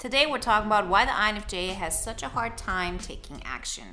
Today we're talking about why the INFJ has such a hard time taking action.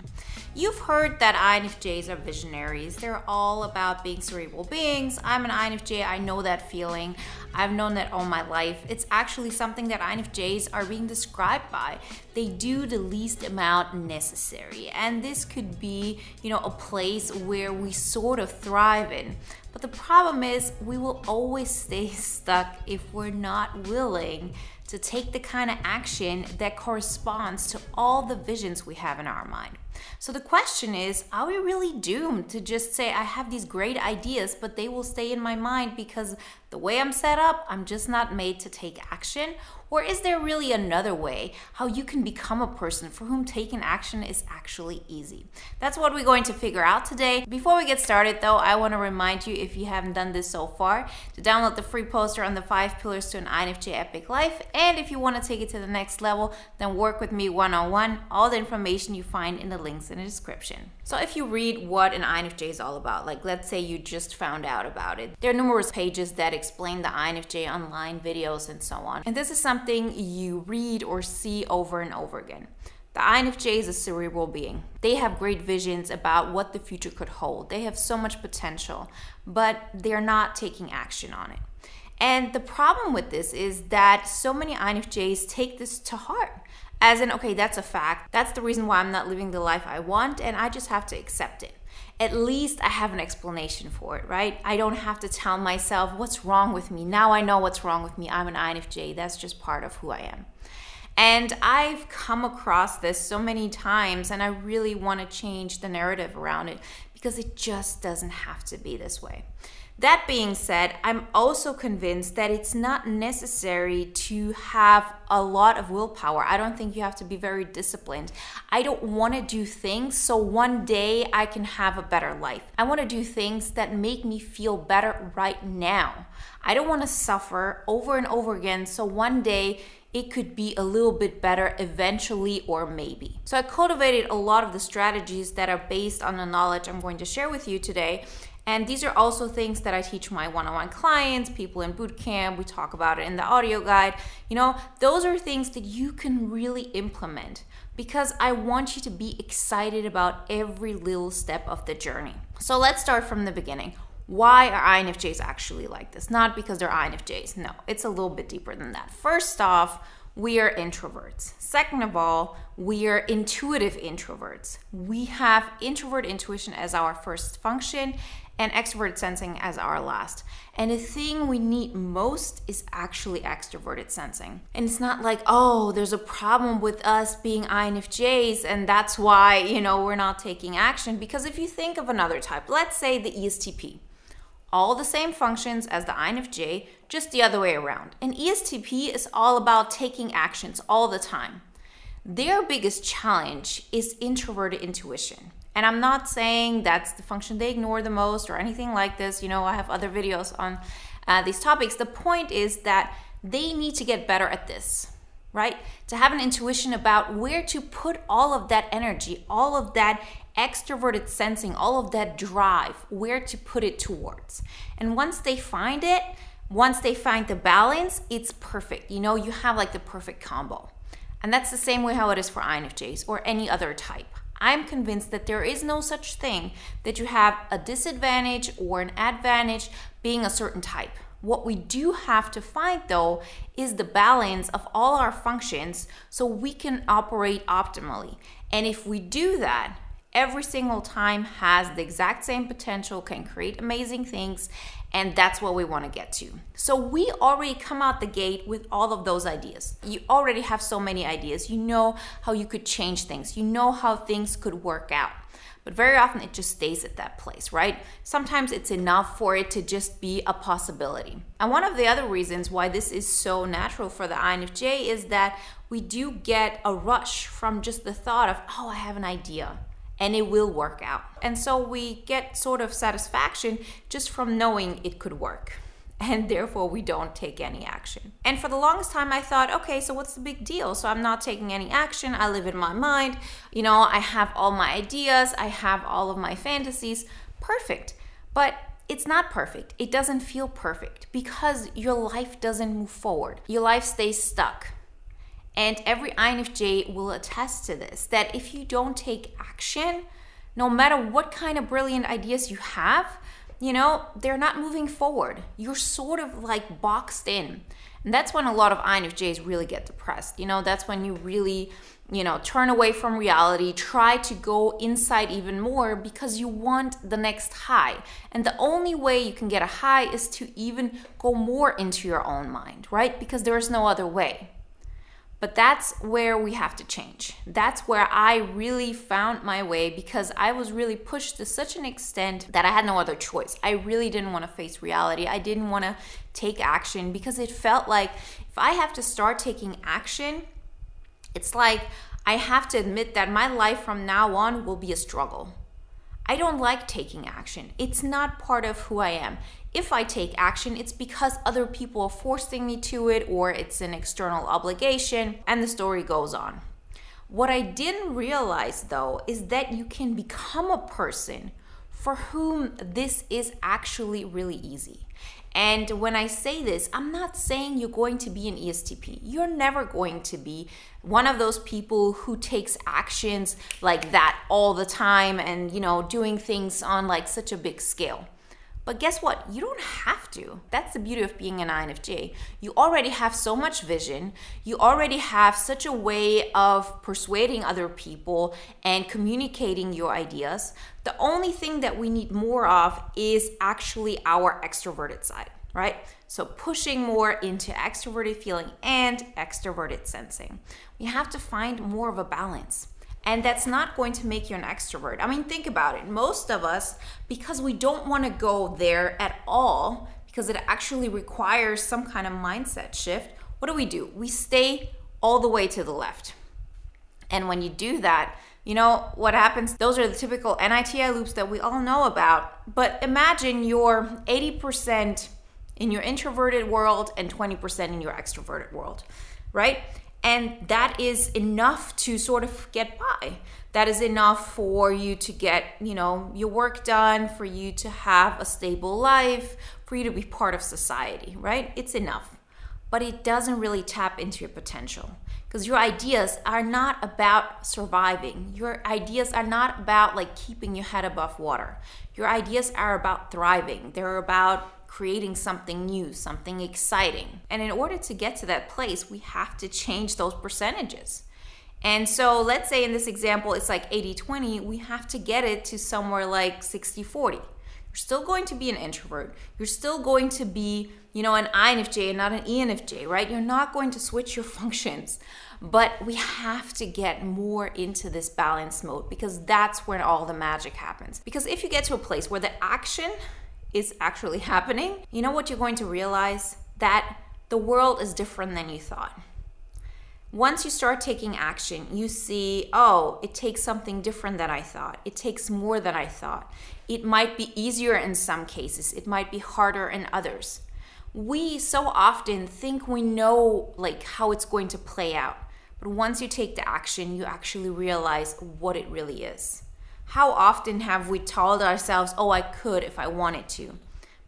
You've heard that INFJs are visionaries. They're all about being cerebral beings. I'm an INFJ, I know that feeling. I've known that all my life. It's actually something that INFJs are being described by. They do the least amount necessary. And this could be, you know, a place where we sort of thrive in. But the problem is we will always stay stuck if we're not willing to take the kind of action that corresponds to all the visions we have in our mind. So the question is are we really doomed to just say, I have these great ideas, but they will stay in my mind because the way I'm set up, I'm just not made to take action? Or is there really another way how you can become a person for whom taking action is actually easy? That's what we're going to figure out today. Before we get started, though, I want to remind you if you haven't done this so far to download the free poster on the five pillars to an INFJ epic life. And if you want to take it to the next level, then work with me one on one. All the information you find in the links in the description. So if you read what an INFJ is all about, like let's say you just found out about it, there are numerous pages that explain the INFJ online videos and so on. And this is something you read or see over and over again. The INFJ is a cerebral being. They have great visions about what the future could hold. They have so much potential, but they're not taking action on it. And the problem with this is that so many INFJs take this to heart. As in, okay, that's a fact. That's the reason why I'm not living the life I want, and I just have to accept it. At least I have an explanation for it, right? I don't have to tell myself what's wrong with me. Now I know what's wrong with me. I'm an INFJ. That's just part of who I am. And I've come across this so many times, and I really want to change the narrative around it because it just doesn't have to be this way. That being said, I'm also convinced that it's not necessary to have a lot of willpower. I don't think you have to be very disciplined. I don't want to do things so one day I can have a better life. I want to do things that make me feel better right now. I don't want to suffer over and over again so one day it could be a little bit better eventually or maybe. So I cultivated a lot of the strategies that are based on the knowledge I'm going to share with you today and these are also things that I teach my one on one clients, people in boot camp. We talk about it in the audio guide. You know, those are things that you can really implement because I want you to be excited about every little step of the journey. So let's start from the beginning. Why are INFJs actually like this? Not because they're INFJs. No, it's a little bit deeper than that. First off, we are introverts. Second of all, we are intuitive introverts. We have introvert intuition as our first function and extrovert sensing as our last. And the thing we need most is actually extroverted sensing. And it's not like, oh, there's a problem with us being INFJs and that's why, you know, we're not taking action. Because if you think of another type, let's say the ESTP, all the same functions as the INFJ, just the other way around. And ESTP is all about taking actions all the time. Their biggest challenge is introverted intuition. And I'm not saying that's the function they ignore the most or anything like this. You know, I have other videos on uh, these topics. The point is that they need to get better at this, right? To have an intuition about where to put all of that energy, all of that extroverted sensing, all of that drive, where to put it towards. And once they find it, once they find the balance, it's perfect. You know, you have like the perfect combo. And that's the same way how it is for INFJs or any other type. I'm convinced that there is no such thing that you have a disadvantage or an advantage being a certain type. What we do have to find though is the balance of all our functions so we can operate optimally. And if we do that, every single time has the exact same potential, can create amazing things, and that's what we want to get to. So we already come out the gate with all of those ideas. You already have so many ideas. You know how you could change things, you know how things could work out. But very often it just stays at that place, right? Sometimes it's enough for it to just be a possibility. And one of the other reasons why this is so natural for the INFJ is that we do get a rush from just the thought of, oh, I have an idea and it will work out. And so we get sort of satisfaction just from knowing it could work. And therefore, we don't take any action. And for the longest time, I thought, okay, so what's the big deal? So I'm not taking any action. I live in my mind. You know, I have all my ideas, I have all of my fantasies. Perfect. But it's not perfect. It doesn't feel perfect because your life doesn't move forward. Your life stays stuck. And every INFJ will attest to this that if you don't take action, no matter what kind of brilliant ideas you have, you know, they're not moving forward. You're sort of like boxed in. And that's when a lot of INFJs really get depressed. You know, that's when you really, you know, turn away from reality, try to go inside even more because you want the next high. And the only way you can get a high is to even go more into your own mind, right? Because there is no other way. But that's where we have to change. That's where I really found my way because I was really pushed to such an extent that I had no other choice. I really didn't want to face reality. I didn't want to take action because it felt like if I have to start taking action, it's like I have to admit that my life from now on will be a struggle. I don't like taking action. It's not part of who I am if I take action, it's because other people are forcing me to it or it's an external obligation, and the story goes on. What I didn't realize though is that you can become a person for whom this is actually really easy. And when I say this, I'm not saying you're going to be an ESTP. You're never going to be one of those people who takes actions like that all the time and, you know, doing things on like such a big scale. But guess what? You don't have to. That's the beauty of being an INFJ. You already have so much vision. You already have such a way of persuading other people and communicating your ideas. The only thing that we need more of is actually our extroverted side, right? So pushing more into extroverted feeling and extroverted sensing. We have to find more of a balance. And that's not going to make you an extrovert. I mean, think about it. Most of us, because we don't want to go there at all, because it actually requires some kind of mindset shift, what do we do? We stay all the way to the left. And when you do that, you know what happens? Those are the typical NITI loops that we all know about. But imagine you're 80% in your introverted world and 20% in your extroverted world, right? And that is enough to sort of get by. That is enough for you to get, you know, your work done, for you to have a stable life, for you to be part of society, right? It's enough. But it doesn't really tap into your potential because your ideas are not about surviving. Your ideas are not about like keeping your head above water. Your ideas are about thriving. They're about creating something new, something exciting. And in order to get to that place, we have to change those percentages. And so let's say in this example, it's like 80 20, we have to get it to somewhere like 60 40. You're still going to be an introvert. You're still going to be, you know, an INFJ and not an ENFJ, right? You're not going to switch your functions. But we have to get more into this balance mode because that's when all the magic happens. Because if you get to a place where the action is actually happening, you know what you're going to realize? That the world is different than you thought. Once you start taking action, you see, oh, it takes something different than I thought. It takes more than I thought. It might be easier in some cases, it might be harder in others. We so often think we know like how it's going to play out. But once you take the action, you actually realize what it really is. How often have we told ourselves, oh, I could if I wanted to?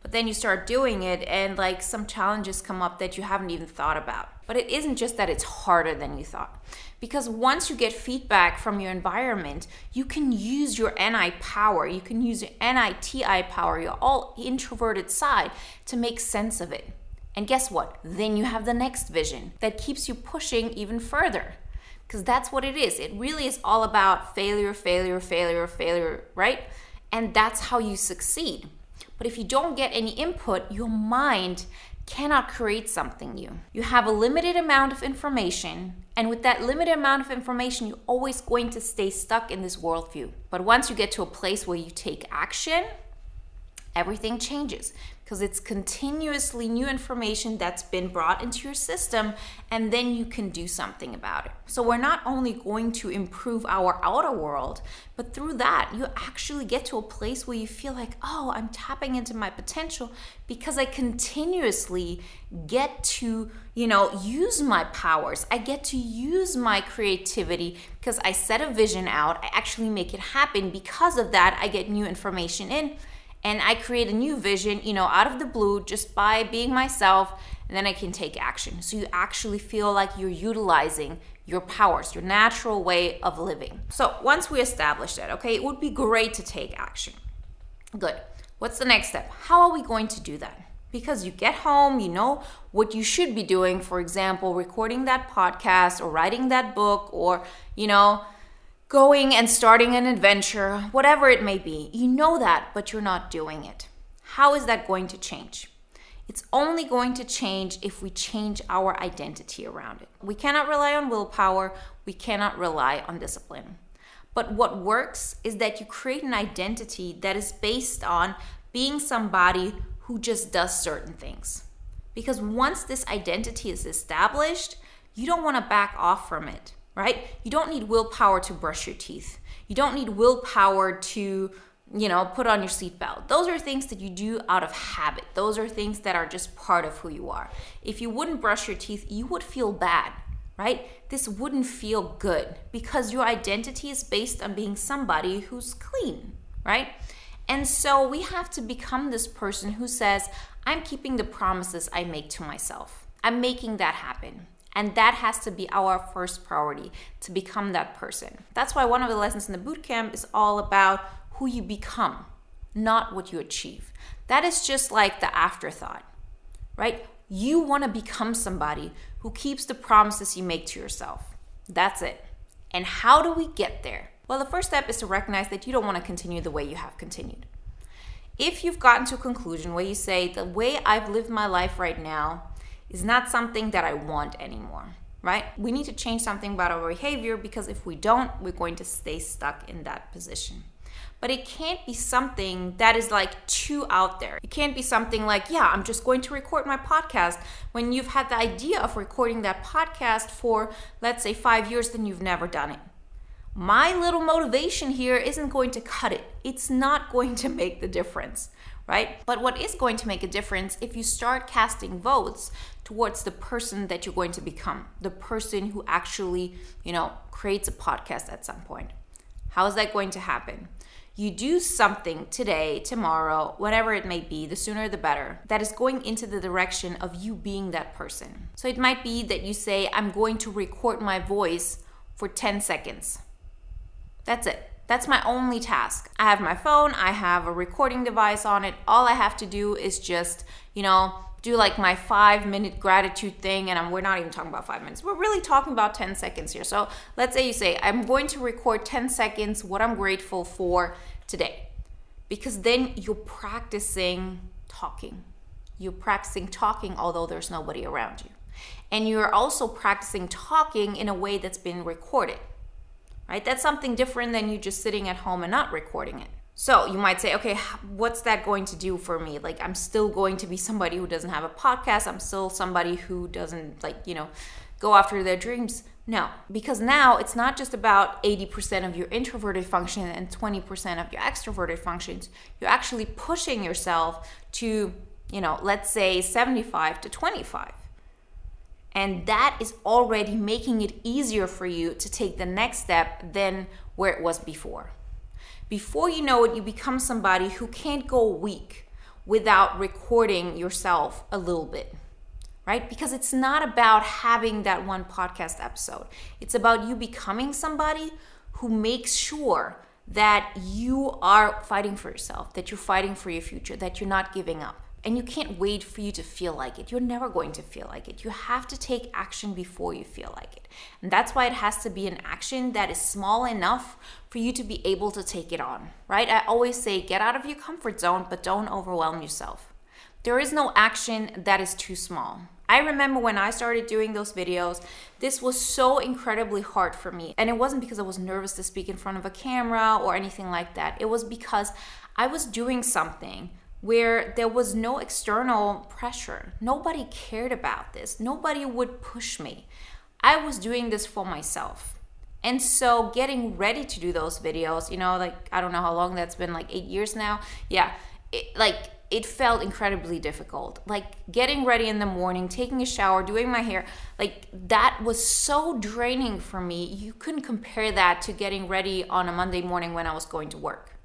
But then you start doing it, and like some challenges come up that you haven't even thought about. But it isn't just that it's harder than you thought. Because once you get feedback from your environment, you can use your NI power, you can use your NITI power, your all introverted side to make sense of it. And guess what? Then you have the next vision that keeps you pushing even further because that's what it is. It really is all about failure, failure, failure, failure, right? And that's how you succeed. But if you don't get any input, your mind cannot create something new. You have a limited amount of information, and with that limited amount of information, you're always going to stay stuck in this worldview. But once you get to a place where you take action, everything changes because it's continuously new information that's been brought into your system and then you can do something about it. So we're not only going to improve our outer world, but through that you actually get to a place where you feel like, "Oh, I'm tapping into my potential because I continuously get to, you know, use my powers. I get to use my creativity because I set a vision out, I actually make it happen. Because of that, I get new information in and I create a new vision, you know, out of the blue just by being myself and then I can take action. So you actually feel like you're utilizing your powers, your natural way of living. So once we establish that, okay, it would be great to take action. Good. What's the next step? How are we going to do that? Because you get home, you know what you should be doing, for example, recording that podcast or writing that book or, you know, going and starting an adventure, whatever it may be. You know that, but you're not doing it. How is that going to change? It's only going to change if we change our identity around it. We cannot rely on willpower, we cannot rely on discipline. But what works is that you create an identity that is based on being somebody who just does certain things. Because once this identity is established, you don't want to back off from it, right? You don't need willpower to brush your teeth. You don't need willpower to you know, put on your seatbelt. Those are things that you do out of habit. Those are things that are just part of who you are. If you wouldn't brush your teeth, you would feel bad, right? This wouldn't feel good because your identity is based on being somebody who's clean, right? And so we have to become this person who says, I'm keeping the promises I make to myself. I'm making that happen. And that has to be our first priority to become that person. That's why one of the lessons in the boot camp is all about who you become, not what you achieve. That is just like the afterthought, right? You want to become somebody who keeps the promises you make to yourself. That's it. And how do we get there? Well, the first step is to recognize that you don't want to continue the way you have continued. If you've gotten to a conclusion where you say, the way I've lived my life right now is not something that I want anymore, right? We need to change something about our behavior because if we don't, we're going to stay stuck in that position but it can't be something that is like too out there. It can't be something like, yeah, I'm just going to record my podcast when you've had the idea of recording that podcast for, let's say, five years, then you've never done it. My little motivation here isn't going to cut it. It's not going to make the difference, right? But what is going to make a difference if you start casting votes towards the person that you're going to become, the person who actually, you know, creates a podcast at some point. How is that going to happen? you do something today, tomorrow, whatever it may be, the sooner the better, that is going into the direction of you being that person. So it might be that you say, I'm going to record my voice for 10 seconds. That's it. That's my only task. I have my phone, I have a recording device on it. All I have to do is just, you know, do like my five minute gratitude thing and I'm, we're not even talking about five minutes. We're really talking about 10 seconds here. So let's say you say i'm going to record 10 seconds what i'm grateful for today. Because then you're practicing talking. You're practicing talking although there's nobody around you. And you're also practicing talking in a way that's been recorded right that's something different than you just sitting at home and not recording it so you might say, okay, what's that going to do for me? Like, I'm still going to be somebody who doesn't have a podcast. I'm still somebody who doesn't, like, you know, go after their dreams. No, because now it's not just about 80% of your introverted function and 20% of your extroverted functions. You're actually pushing yourself to, you know, let's say 75 to 25. And that is already making it easier for you to take the next step than where it was before. Before you know it, you become somebody who can't go a week without recording yourself a little bit, right? Because it's not about having that one podcast episode, it's about you becoming somebody who makes sure that you are fighting for yourself, that you're fighting for your future, that you're not giving up. And you can't wait for you to feel like it. You're never going to feel like it. You have to take action before you feel like it. And that's why it has to be an action that is small enough for you to be able to take it on, right? I always say get out of your comfort zone, but don't overwhelm yourself. There is no action that is too small. I remember when I started doing those videos, this was so incredibly hard for me. And it wasn't because I was nervous to speak in front of a camera or anything like that. It was because I was doing something where there was no external pressure. Nobody cared about this. Nobody would push me. I was doing this for myself. And so getting ready to do those videos, you know, like I don't know how long that's been, like 8 years now. Yeah. It, like it felt incredibly difficult. Like getting ready in the morning, taking a shower, doing my hair, like that was so draining for me. You couldn't compare that to getting ready on a Monday morning when I was going to work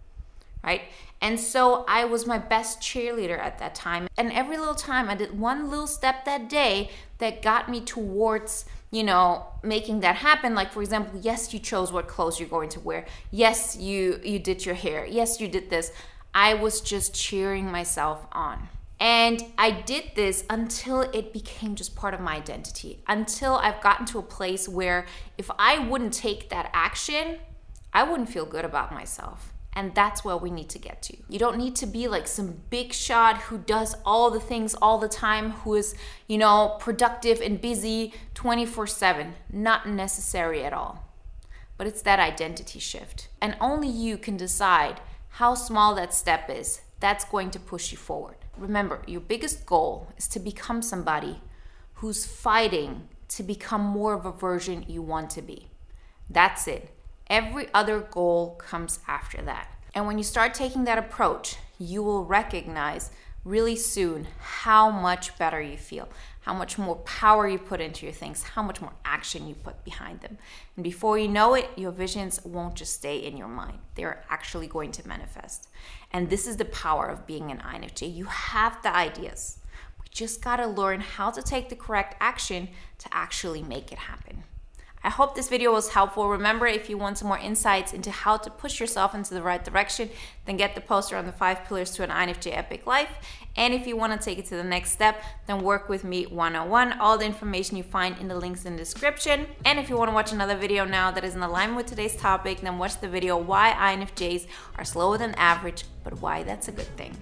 right? And so I was my best cheerleader at that time. And every little time I did one little step that day that got me towards, you know, making that happen. Like for example, yes, you chose what clothes you're going to wear. Yes, you you did your hair. Yes, you did this. I was just cheering myself on. And I did this until it became just part of my identity. Until I've gotten to a place where if I wouldn't take that action, I wouldn't feel good about myself. And that's where we need to get to. You don't need to be like some big shot who does all the things all the time, who is, you know, productive and busy 24 7. Not necessary at all. But it's that identity shift. And only you can decide how small that step is that's going to push you forward. Remember, your biggest goal is to become somebody who's fighting to become more of a version you want to be. That's it. Every other goal comes after that. And when you start taking that approach, you will recognize really soon how much better you feel, how much more power you put into your things, how much more action you put behind them. And before you know it, your visions won't just stay in your mind, they're actually going to manifest. And this is the power of being an INFJ. You have the ideas. We just got to learn how to take the correct action to actually make it happen. I hope this video was helpful. Remember, if you want some more insights into how to push yourself into the right direction, then get the poster on the five pillars to an INFJ epic life. And if you want to take it to the next step, then work with me one-on-one. All the information you find in the links in the description. And if you want to watch another video now that is in alignment with today's topic, then watch the video why INFJs are slower than average, but why that's a good thing.